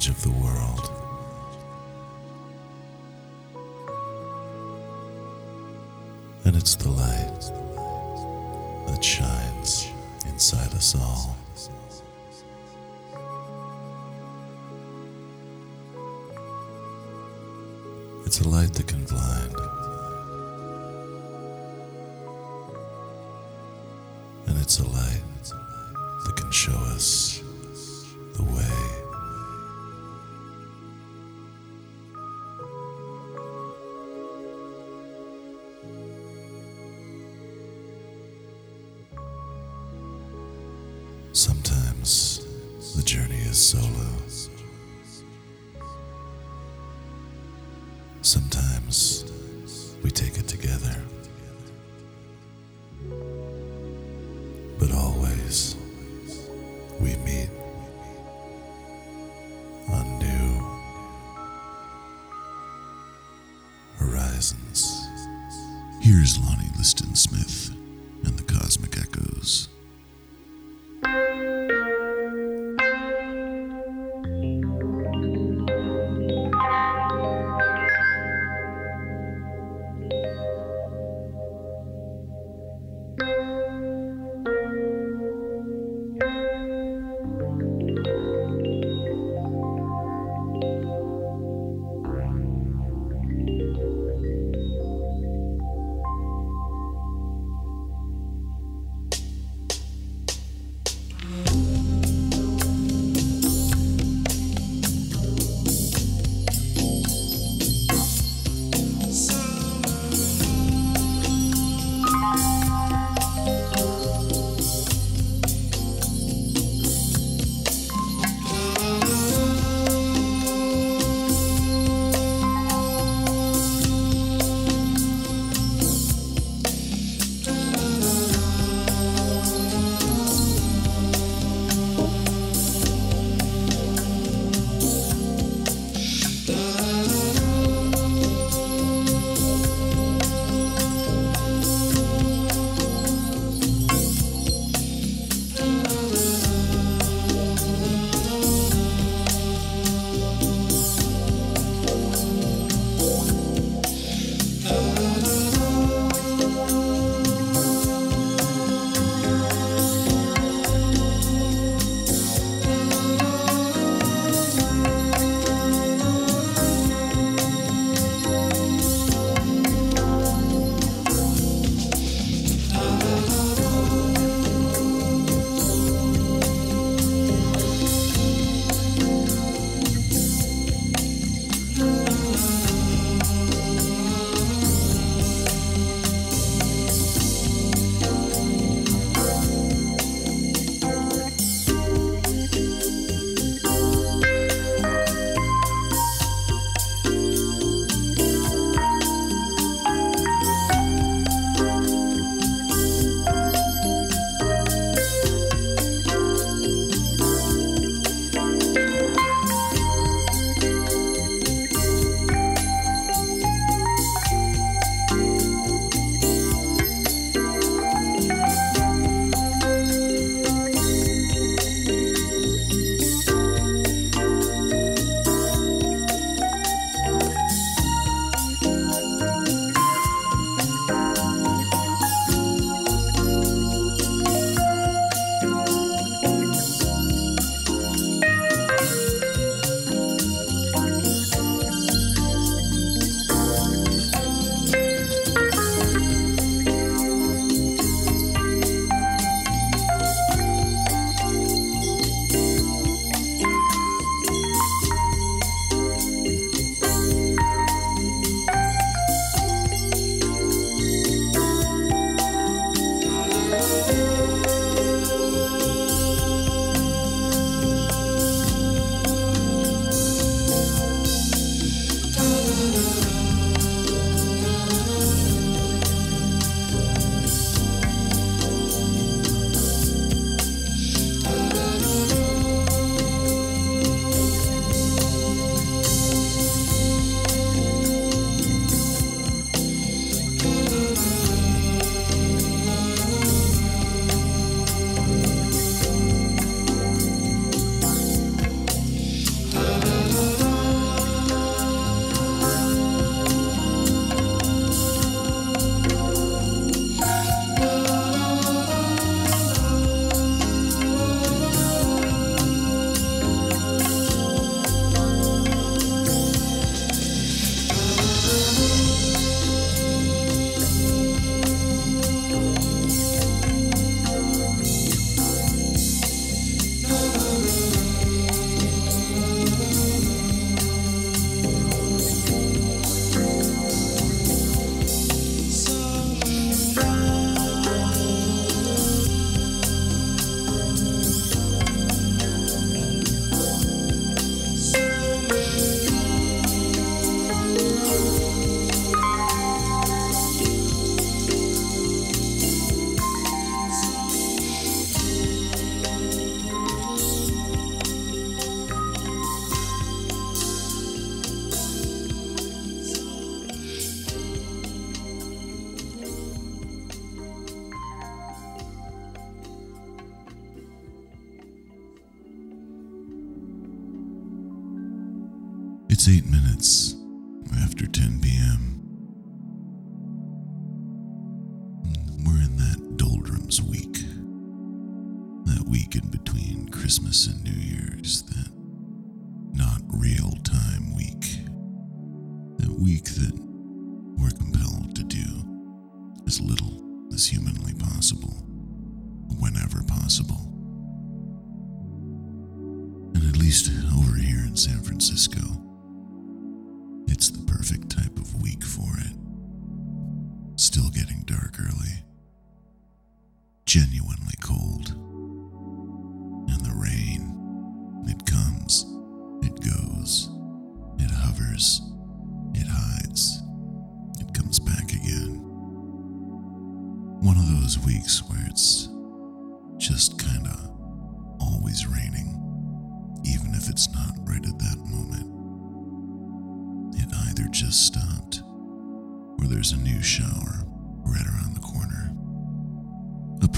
edge of the world. And it's the light that shines inside us all. It's a light that can blind. And it's a light that can show us the journey is solo.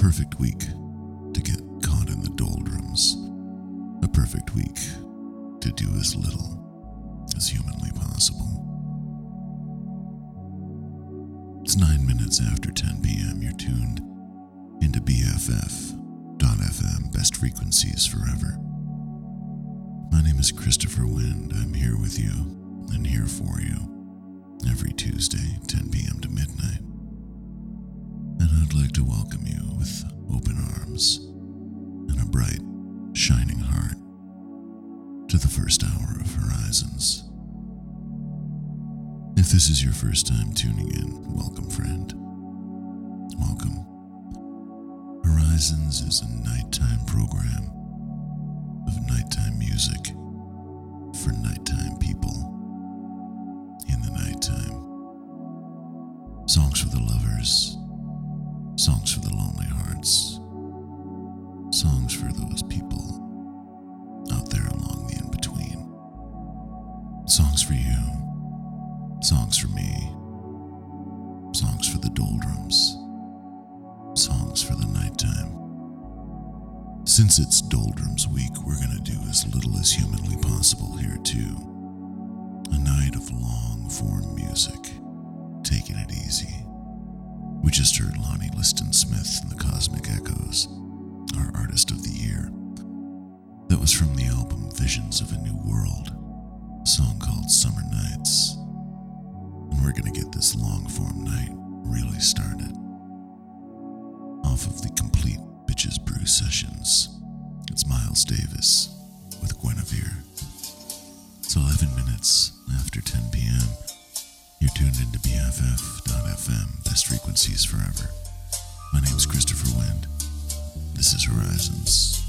Perfect week to get caught in the doldrums. A perfect week to do as little as humanly possible. It's nine minutes after 10 p.m. You're tuned into BFF.FM, best frequencies forever. My name is Christopher Wind. I'm here with you and here for you every Tuesday, 10 p.m. to midnight. And I'd like to welcome you with open arms and a bright, shining heart to the first hour of Horizons. If this is your first time tuning in, welcome, friend. Welcome. Horizons is a nighttime program of nighttime music for nighttime people in the nighttime. Songs for the lovers, songs for the lonely hearts, songs for those people out there along the in between, songs for you, songs for me, songs for the doldrums, songs for the nighttime. Since it's Doldrums Week, we're going to do as little as humanly possible here, too. A night of long form music, taking it easy. We just heard Lonnie Liston Smith and the Cosmic Echoes, our Artist of the Year. That was from the album Visions of a New World, a song called Summer Nights. And we're going to get this long form night really started off of the complete Bitches Brew sessions. It's Miles Davis with Guinnevere. It's 11 minutes after 10 p.m. You're tuned into BFF.FM, best frequencies forever. My name's Christopher Wind. This is Horizons.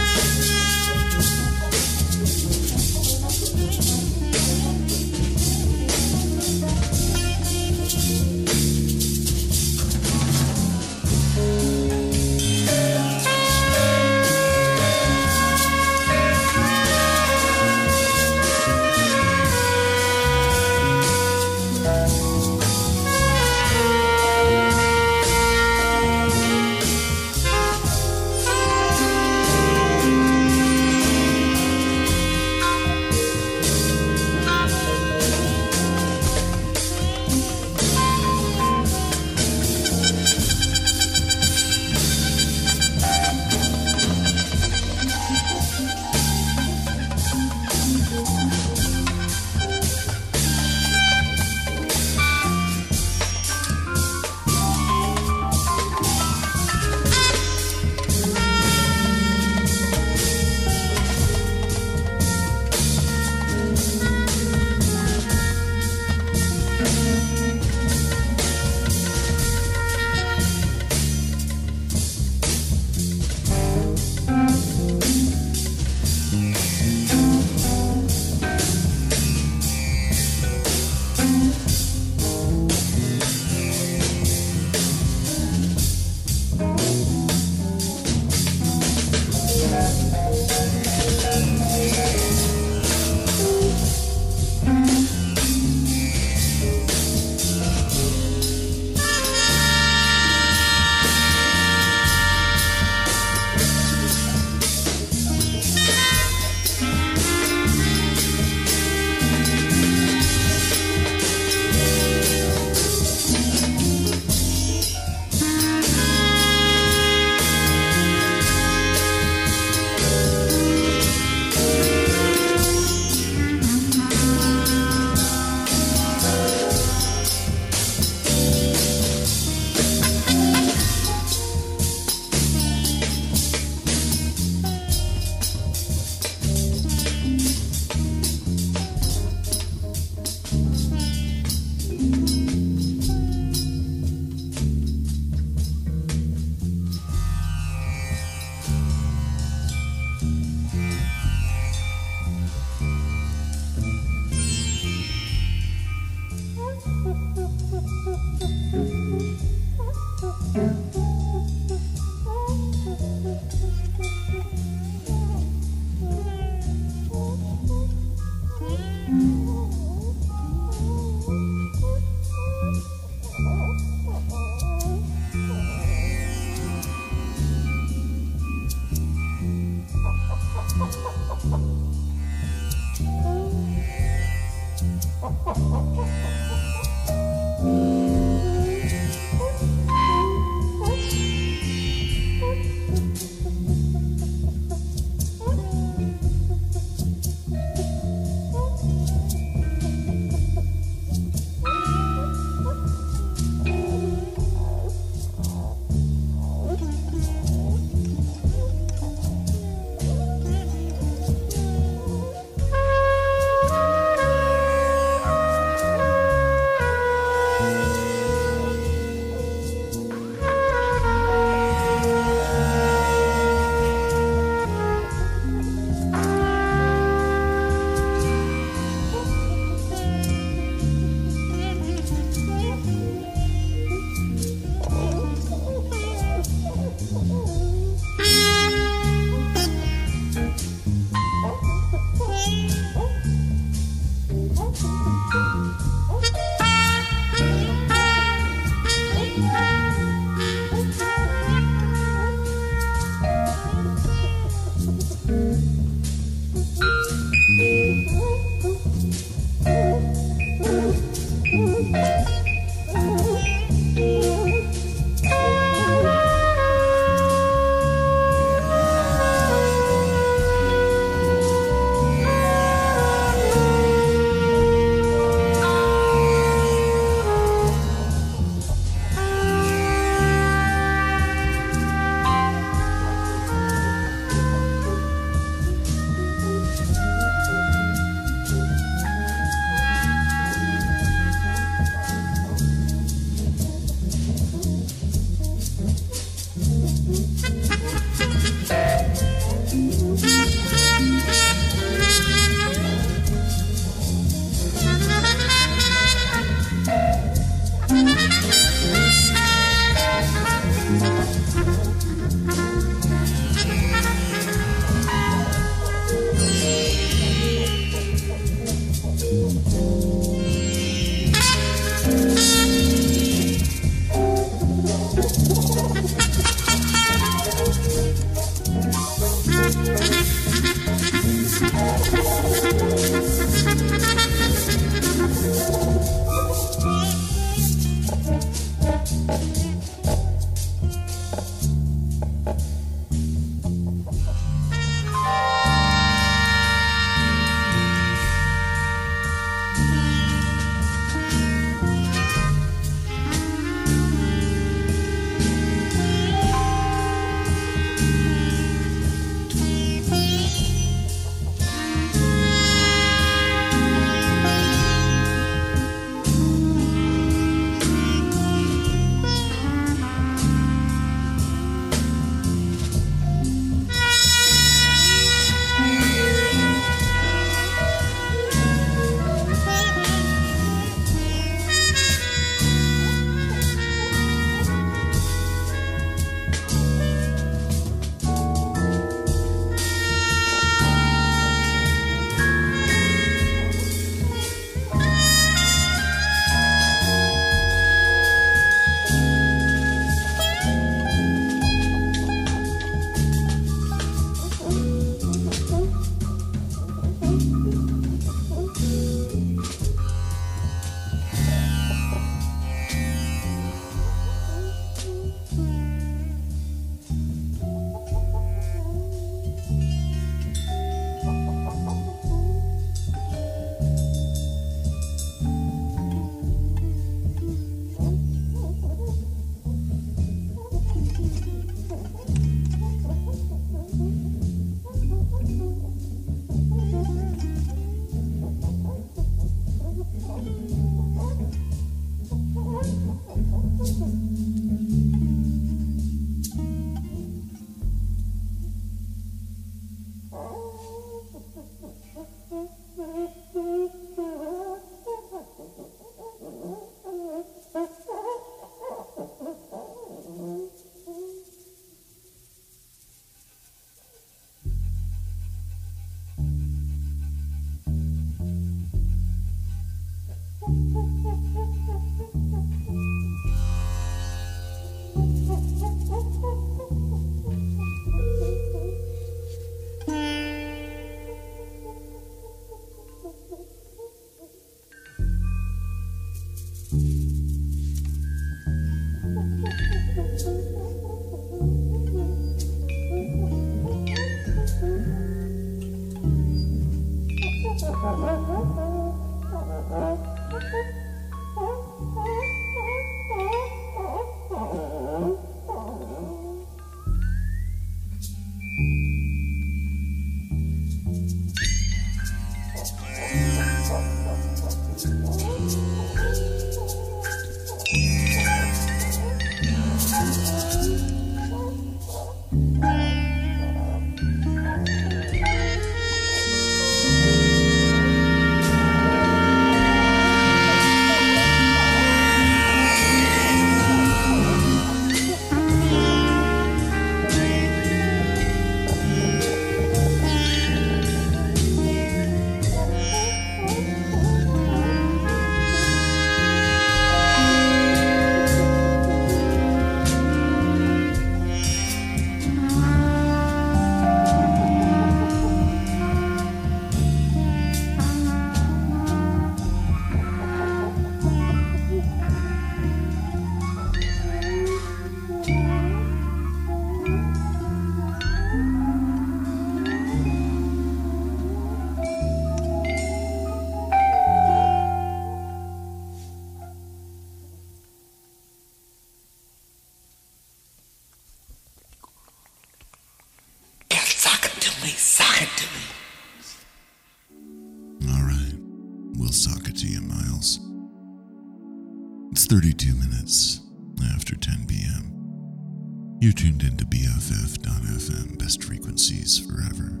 BFF.FM, best frequencies forever.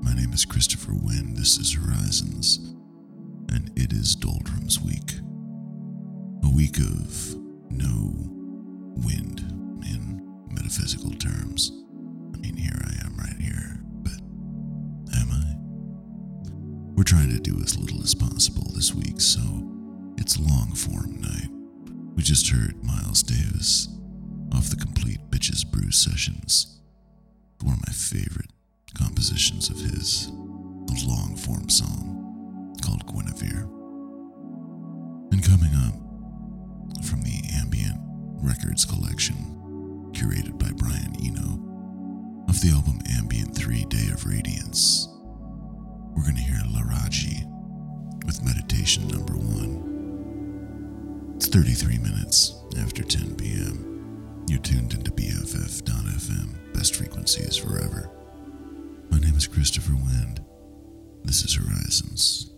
My name is Christopher Wynn. This is Horizons, and it is Doldrums Week. A week of no wind in metaphysical terms. I mean, here I am right here, but am I? We're trying to do as little as possible this week, so it's long form night. We just heard Miles Davis off the complete Bitches Brew sessions. One of my favorite compositions of his, a long form song called Guinnevere. And coming up from the Ambient Records collection, curated by Brian Eno, of the album Ambient 3 Day of Radiance, we're going to hear Laraaji with Meditation Number 1. It's 33 minutes after 10 p.m. You're tuned into BFF.FM, best frequencies forever. My name is Christopher Wind. This is Horizons.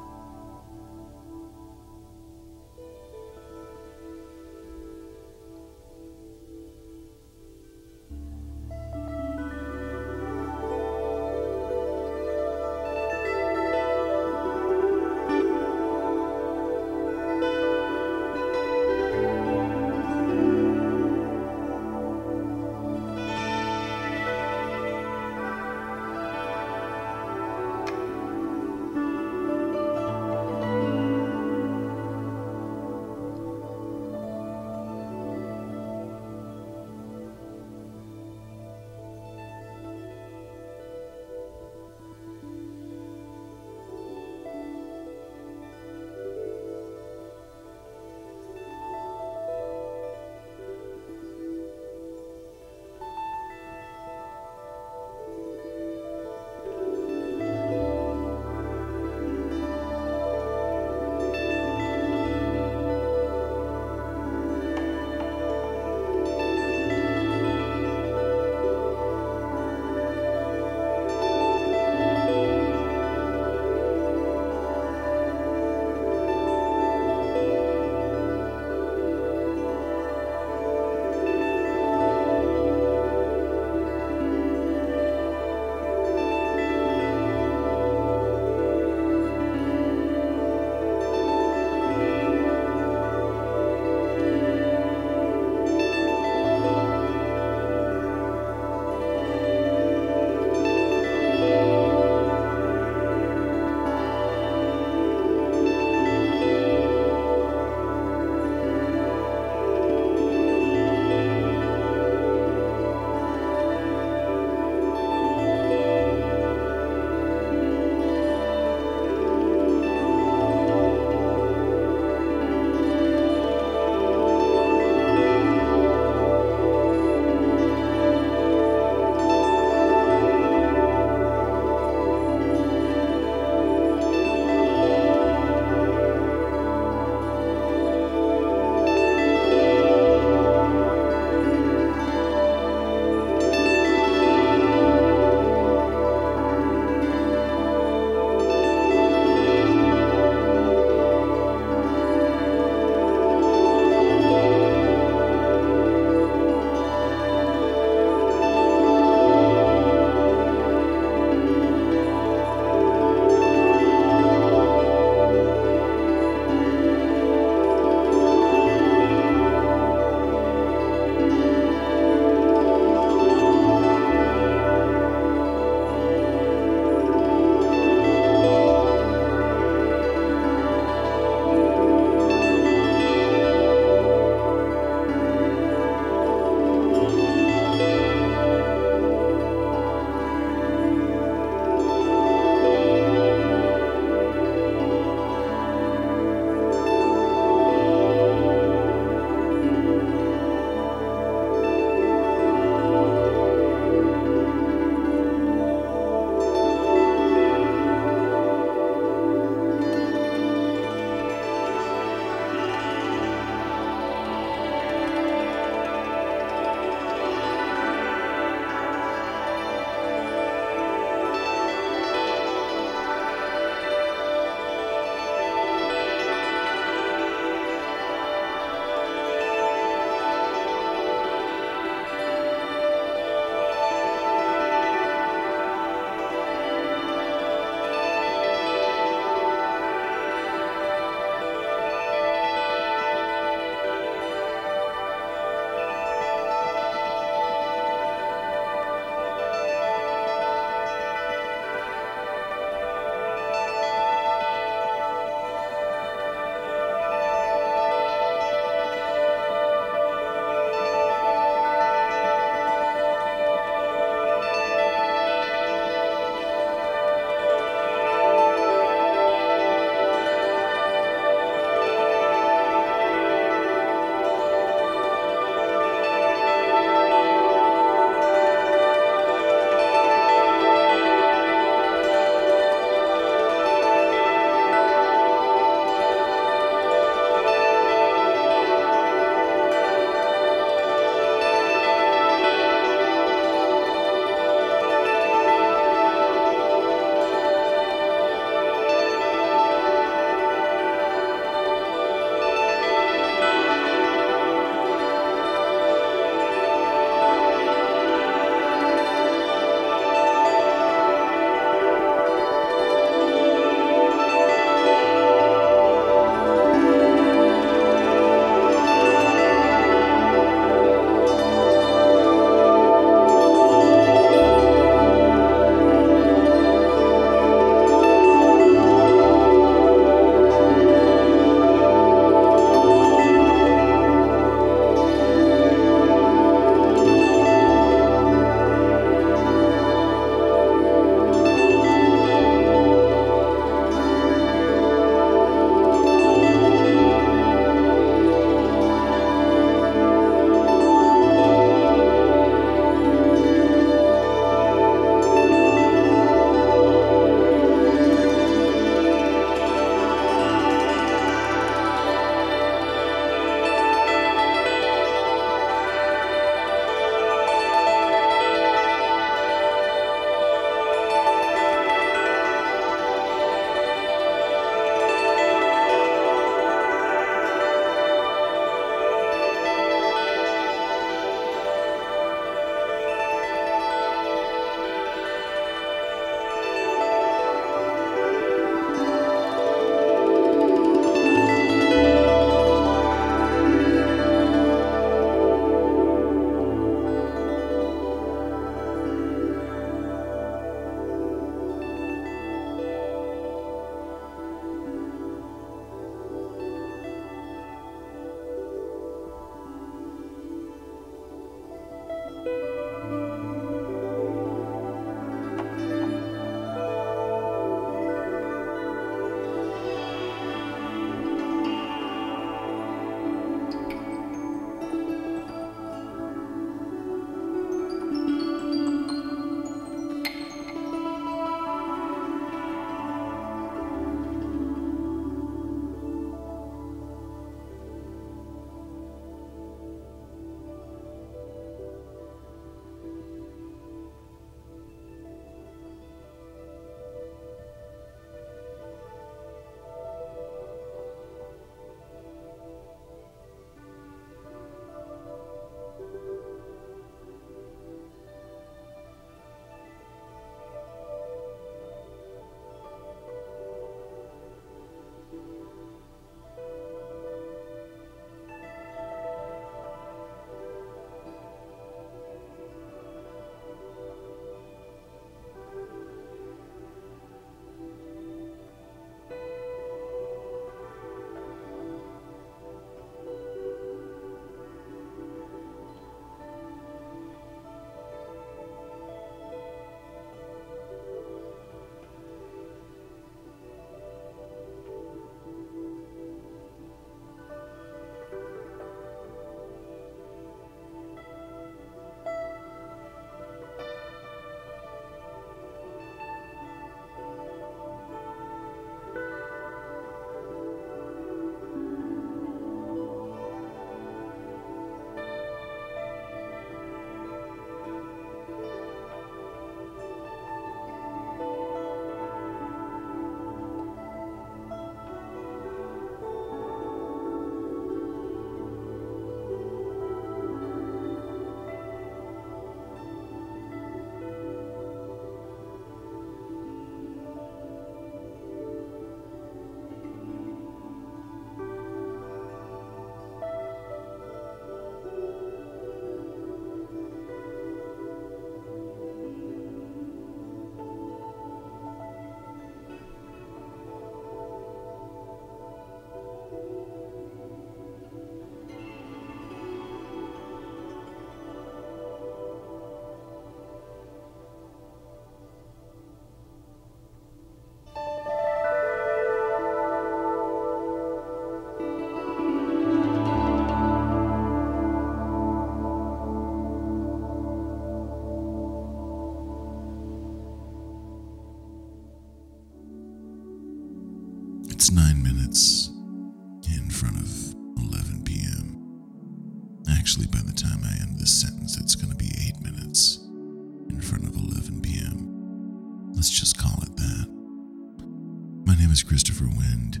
Christopher Wind.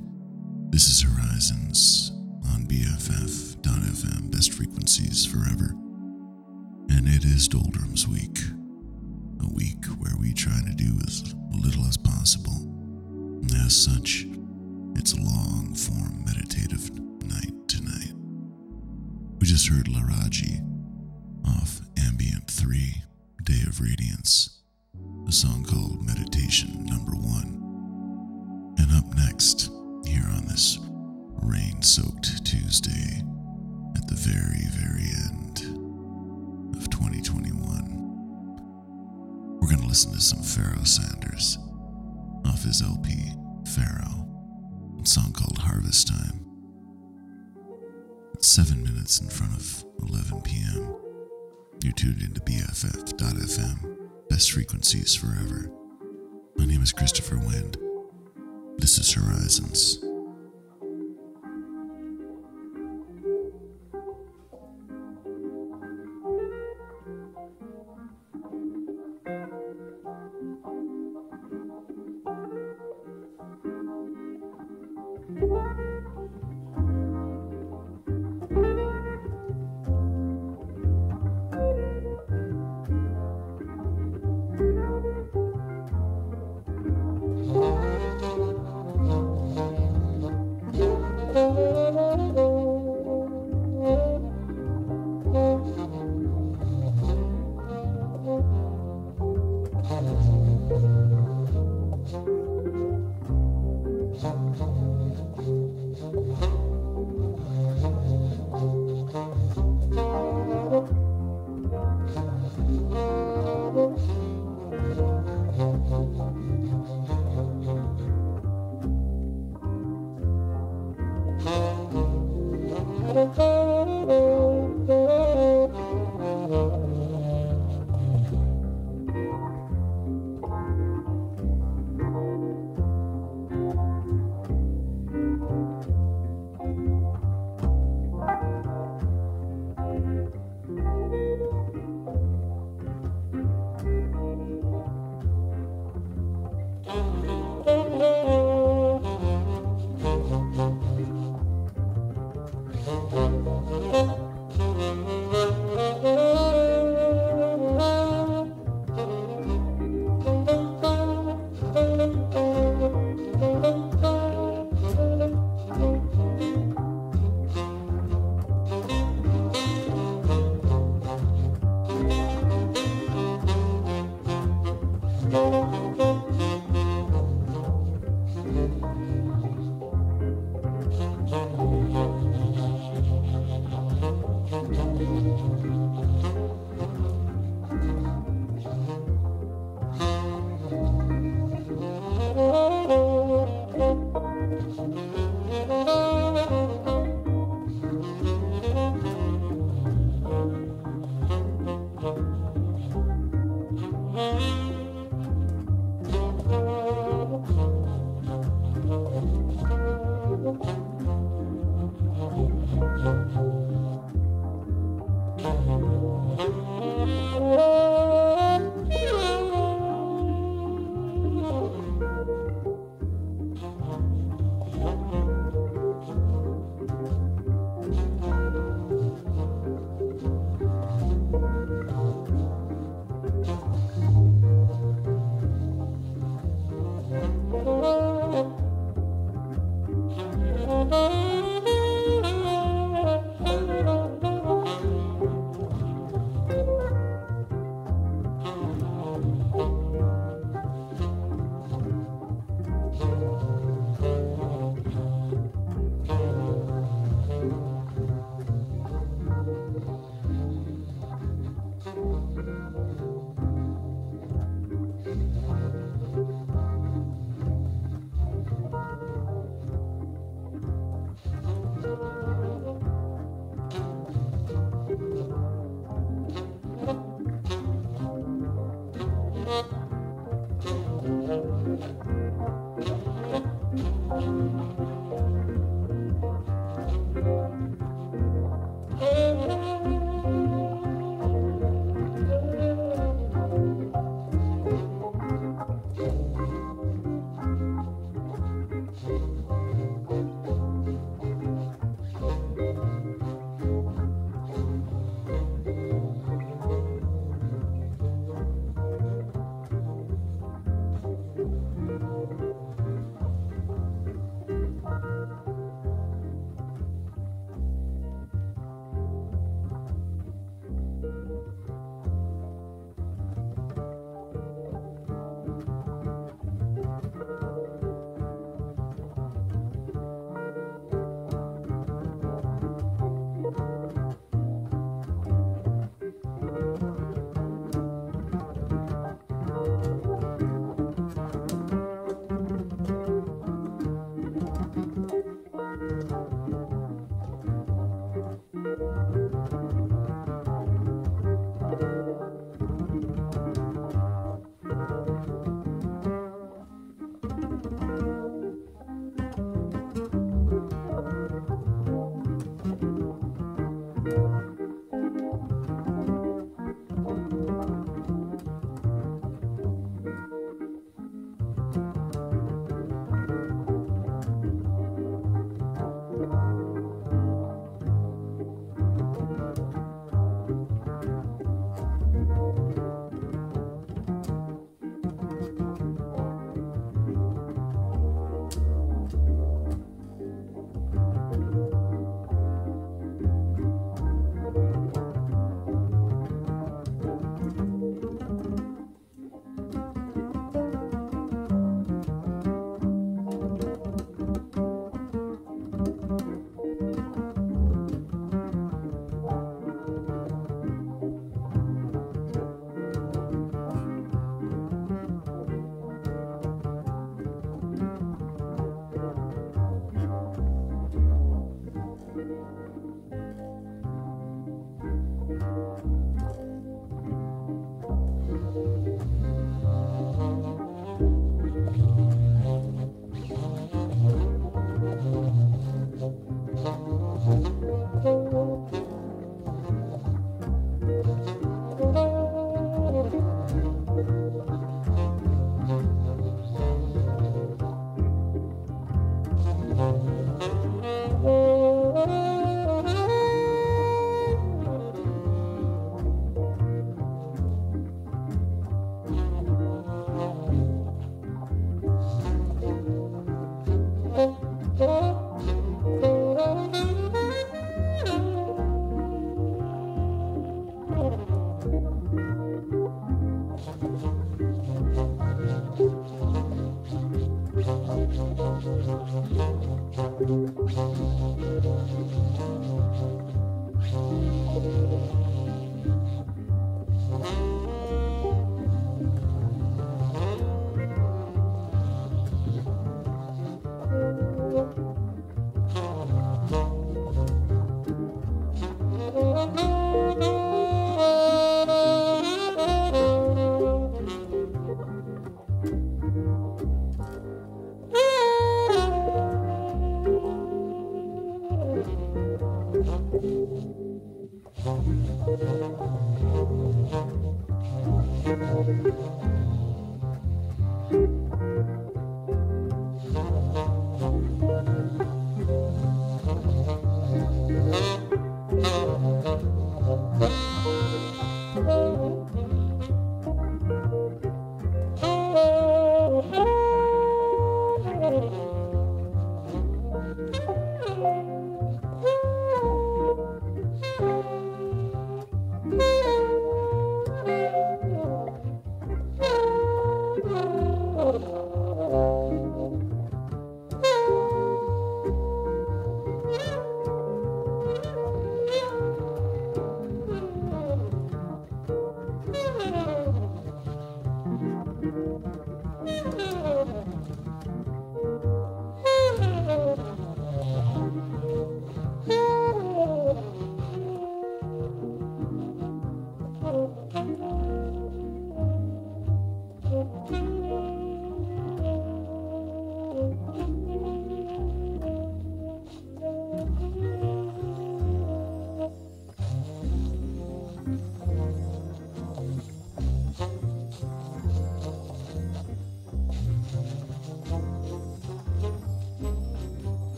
This is Horizons on BFF.FM, best frequencies forever. And it is Doldrums Week, a week where we try to do as little as possible. And as such, it's a long form meditative night tonight. We just heard Laraaji off Ambient 3, Day of Radiance, a song called Meditation Number One. And up next, here on this rain soaked Tuesday, at the very, very end of 2021, we're going to listen to some Pharoah Sanders off his LP, Pharoah, a song called Harvest Time. It's seven minutes in front of 11 p.m. You're tuned into BFF.FM, best frequencies forever. My name is Christopher Wind. This is Horizons.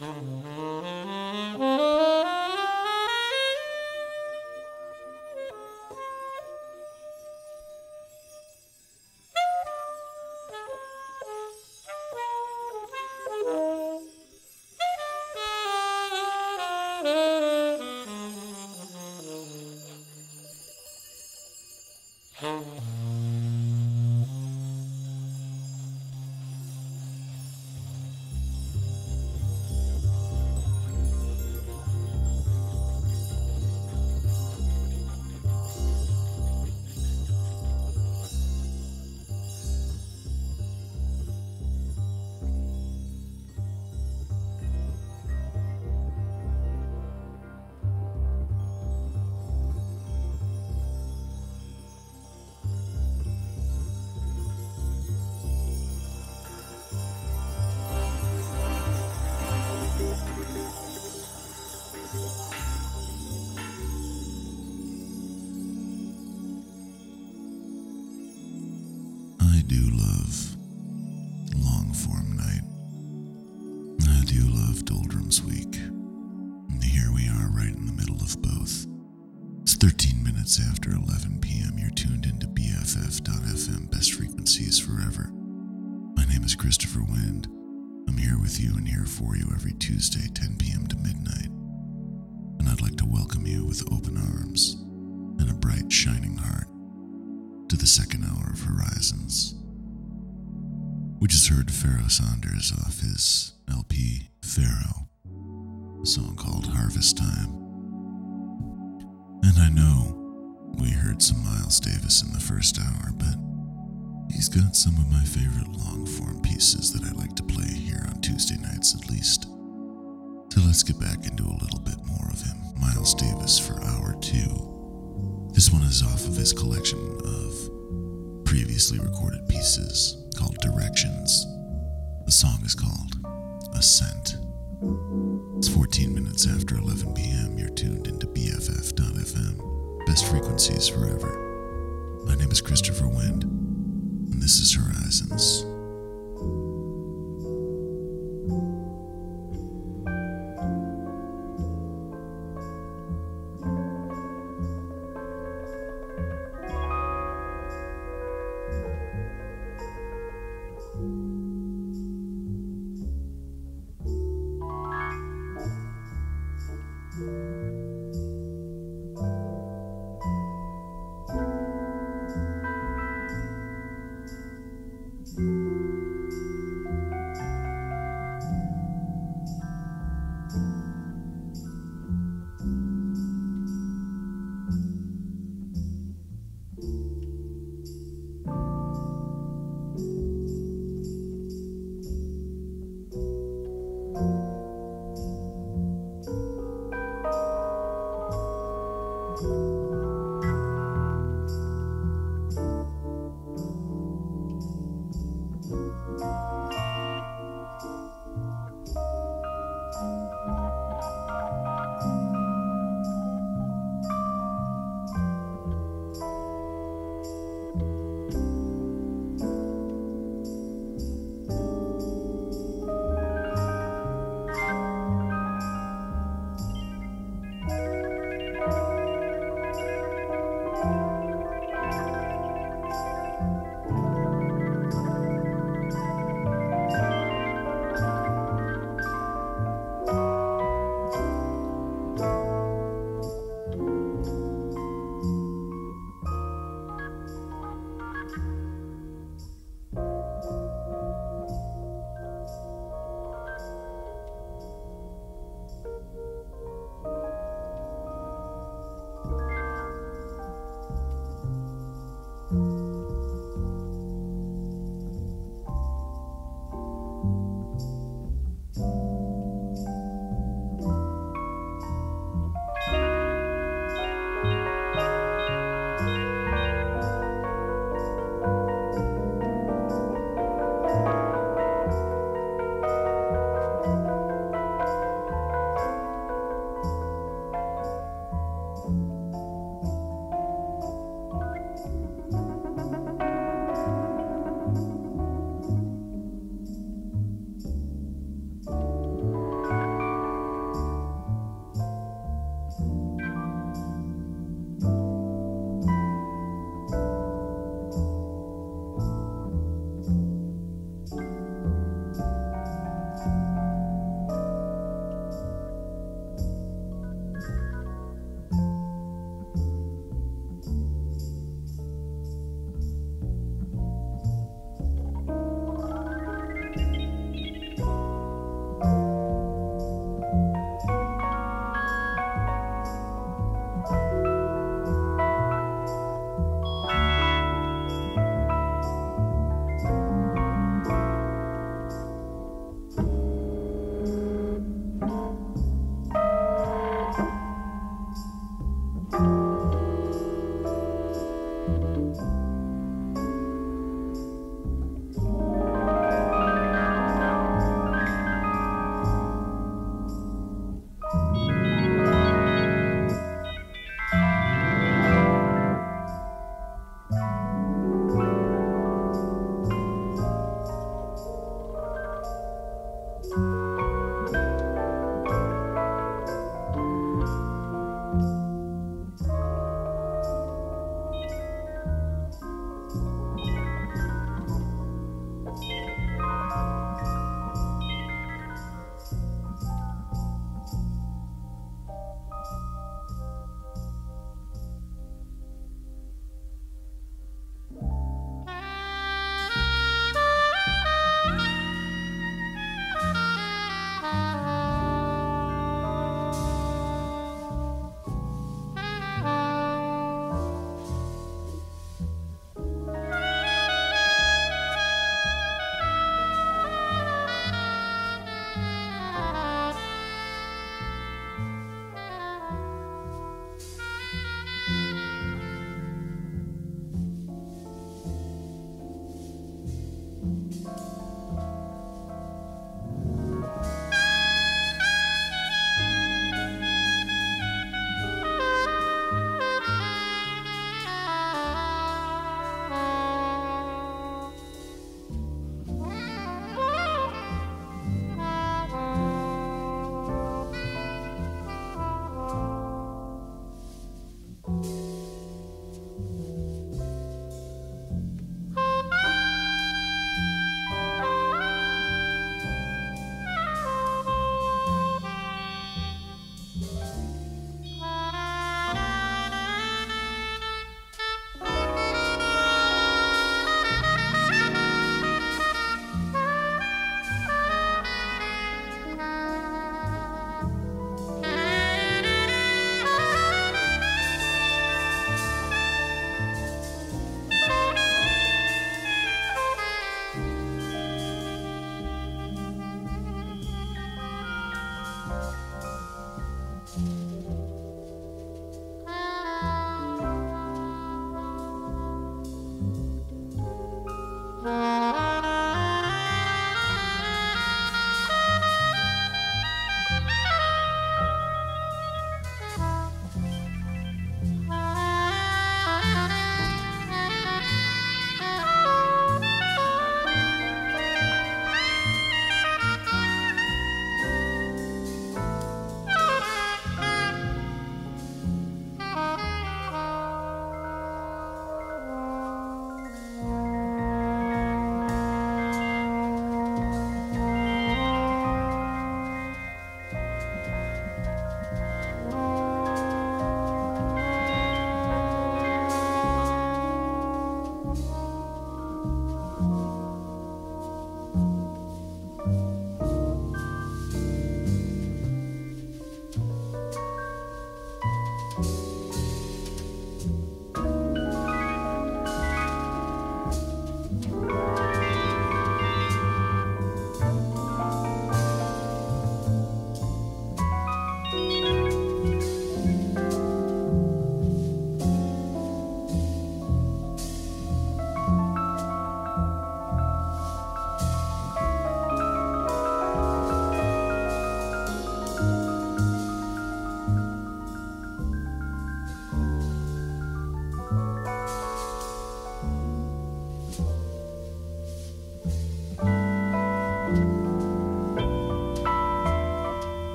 I 13 minutes after 11 p.m. You're tuned into BFF.FM, best frequencies forever. My name is Christopher Wind. I'm here with you and here for you every Tuesday, 10 p.m. to midnight. And I'd like to welcome you with open arms and a bright, shining heart to the second hour of Horizons. We just heard Pharoah Sanders off his LP Pharoah, a song called Harvest Time. And I know we heard some Miles Davis in the first hour, but he's got some of my favorite long form pieces that I like to play here on Tuesday nights at least. So let's get back into a little bit more of him. Miles Davis for hour two. This one is off of his collection of previously recorded pieces called Directions. The song is called Ascent. It's 14 minutes after 11 p.m. You're tuned into BFF.FM. Best frequencies forever. My name is Christopher Wind, and this is Horizons.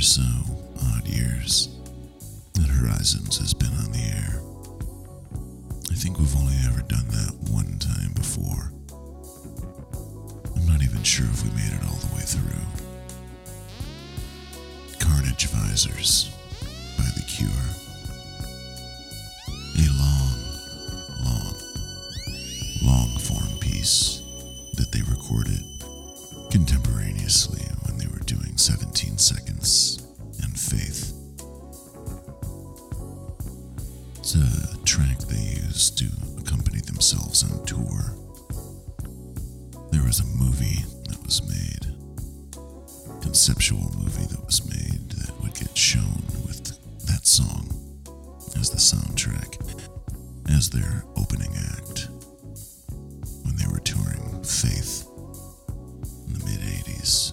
Or so odd years that Horizons has been on the air, I think we've only ever done that one time before. I'm not even sure if we made it all the way through. Carnage Visors by The Cure. A long, long, long form piece that they recorded contemporaneously 17 Seconds and Faith. It's a track they used to accompany themselves on tour. There was a movie that was made, conceptual movie that was made that would get shown with that song as the soundtrack, as their opening act when they were touring Faith in the mid 80s,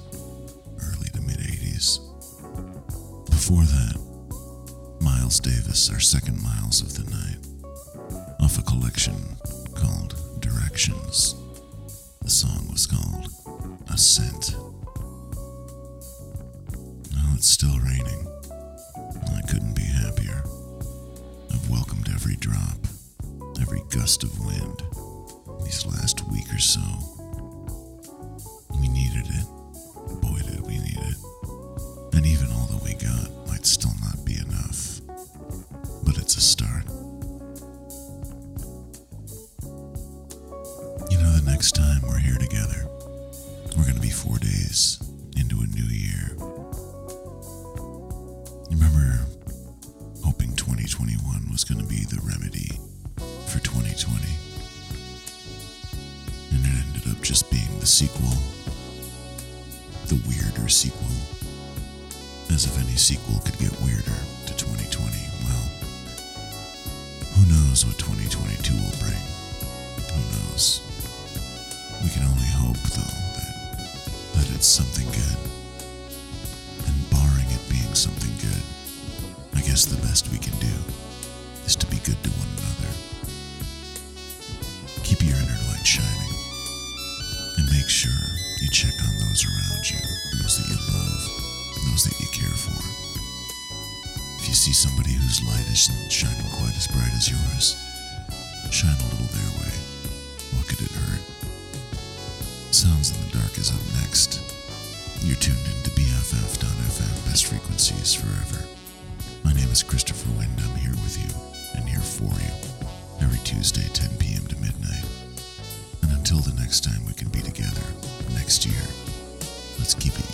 Before that, Miles Davis, our second Miles of the night, off a collection called Directions. The song was called Ascent. Now it's still raining. I couldn't be happier. I've welcomed every drop, every gust of wind these last week or so. Hope, though, that, that it's something good. And barring it being something good, I guess the best we can do is to be good to one another. Keep your inner light shining. And make sure you check on those around you, those that you love, those that you care for. If you see somebody whose light isn't shining quite as bright as yours, shine a little their way. Is up next. You're tuned in to BFF.FM, best frequencies forever. My name is Christopher Wind. I'm here with you and here for you every Tuesday, 10 p.m. to midnight. And until the next time we can be together, next year, let's keep it